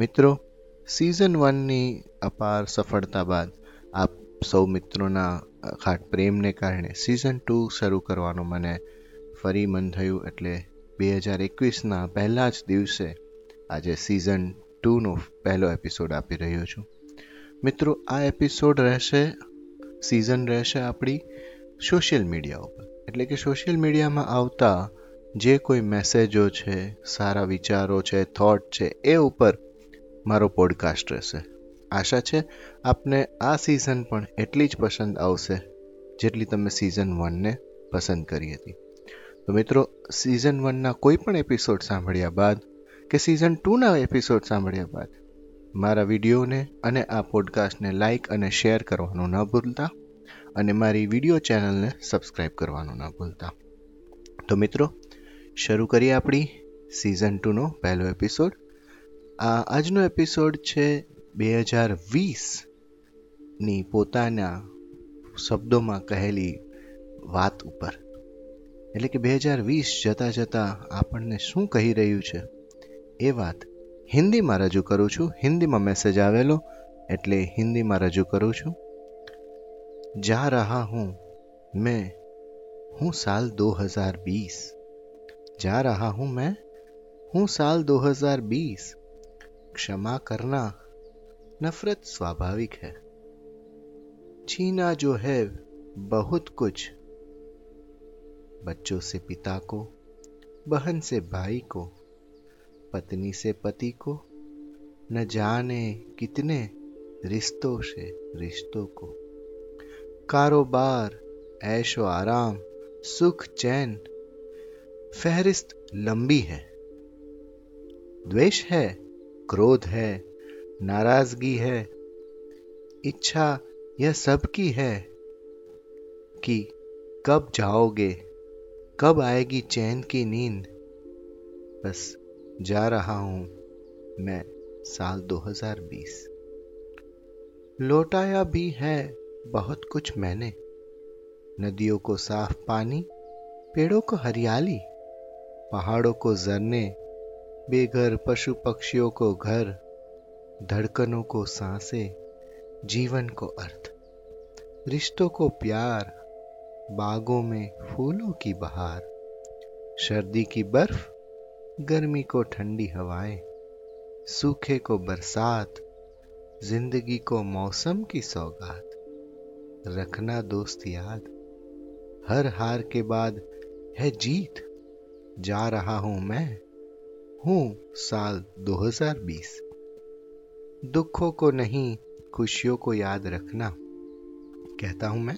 મિત્રો સિઝન વનની અપાર સફળતા બાદ આપ સૌ મિત્રોના ખાટ પ્રેમને કારણે સિઝન ટુ શરૂ કરવાનું મને ફરી મન થયું એટલે બે હજાર એકવીસના પહેલાં જ દિવસે આજે સિઝન ટુનો પહેલો એપિસોડ આપી રહ્યો છું મિત્રો આ એપિસોડ રહેશે સિઝન રહેશે આપણી સોશિયલ મીડિયા ઉપર એટલે કે સોશિયલ મીડિયામાં આવતા જે કોઈ મેસેજો છે સારા વિચારો છે થોટ છે એ ઉપર મારો પોડકાસ્ટ રહેશે આશા છે આપને આ સિઝન પણ એટલી જ પસંદ આવશે જેટલી તમે સિઝન વનને પસંદ કરી હતી તો મિત્રો સિઝન વનના કોઈ પણ એપિસોડ સાંભળ્યા બાદ કે સિઝન ટુના એપિસોડ સાંભળ્યા બાદ મારા વિડીયોને અને આ પોડકાસ્ટને લાઇક અને શેર કરવાનું ન ભૂલતા અને મારી વિડીયો ચેનલને સબસ્ક્રાઈબ કરવાનું ન ભૂલતા તો મિત્રો શરૂ કરીએ આપણી સિઝન ટુનો પહેલો એપિસોડ આ આજનો એપિસોડ છે 2020 ની પોતાના શબ્દોમાં કહેલી વાત ઉપર એટલે કે 2020 જતાં જતાં આપણે શું કહી રહ્યું છે એ વાત હિન્દીમાં રજુ કરું છું હિન્દીમાં મેસેજ આવેલો એટલે હિન્દીમાં રજુ કરું છું जा रहा हूं मैं हूं साल 2020 जा रहा हूं मैं हूं साल 2020 क्षमा करना नफरत स्वाभाविक है छीना जो है बहुत कुछ बच्चों से पिता को बहन से भाई को पत्नी से पति को न जाने कितने रिश्तों से रिश्तों को कारोबार ऐशो आराम सुख चैन फहरिस्त लंबी है द्वेष है क्रोध है नाराजगी है इच्छा यह सबकी है कि कब जाओगे कब आएगी चैन की नींद बस जा रहा हूं मैं साल 2020 लौटाया भी है बहुत कुछ मैंने नदियों को साफ पानी पेड़ों को हरियाली पहाड़ों को जरने बेघर पशु पक्षियों को घर धड़कनों को सांसें जीवन को अर्थ रिश्तों को प्यार बागों में फूलों की बहार सर्दी की बर्फ गर्मी को ठंडी हवाएं सूखे को बरसात जिंदगी को मौसम की सौगात रखना दोस्त याद हर हार के बाद है जीत जा रहा हूं मैं हूँ साल 2020 दुखों को नहीं खुशियों को याद रखना कहता हूँ मैं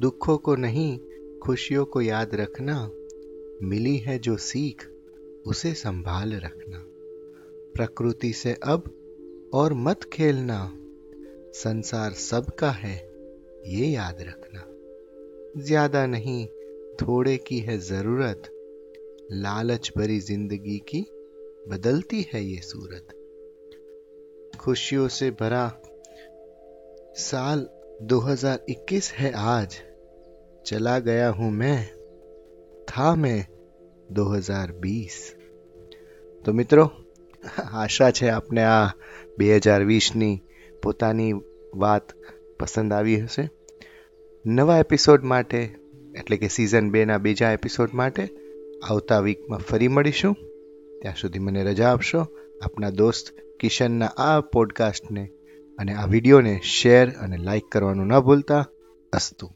दुखों को नहीं खुशियों को याद रखना मिली है जो सीख उसे संभाल रखना प्रकृति से अब और मत खेलना संसार सबका है ये याद रखना ज्यादा नहीं थोड़े की है जरूरत लालच भरी जिंदगी की बदलती है ये सूरत खुशियों से भरा साल 2021 है आज चला गया हूं मैं था मैं 2020 तो मित्रों आशा छे आपने आ 2020 ની પોતાની વાત પસંદ આવી હશે નવા એપિસોડ માટે એટલે કે સીઝન 2 ના બીજા એપિસોડ માટે આવતા વીક માં ફરી મળીશું ત્યાં સુધી મને રજા આપશો આપના દોસ્ત કિશનના આ પોડકાસ્ટને અને આ વિડીયોને શેર અને લાઇક કરવાનું ન ભૂલતા અસ્તુ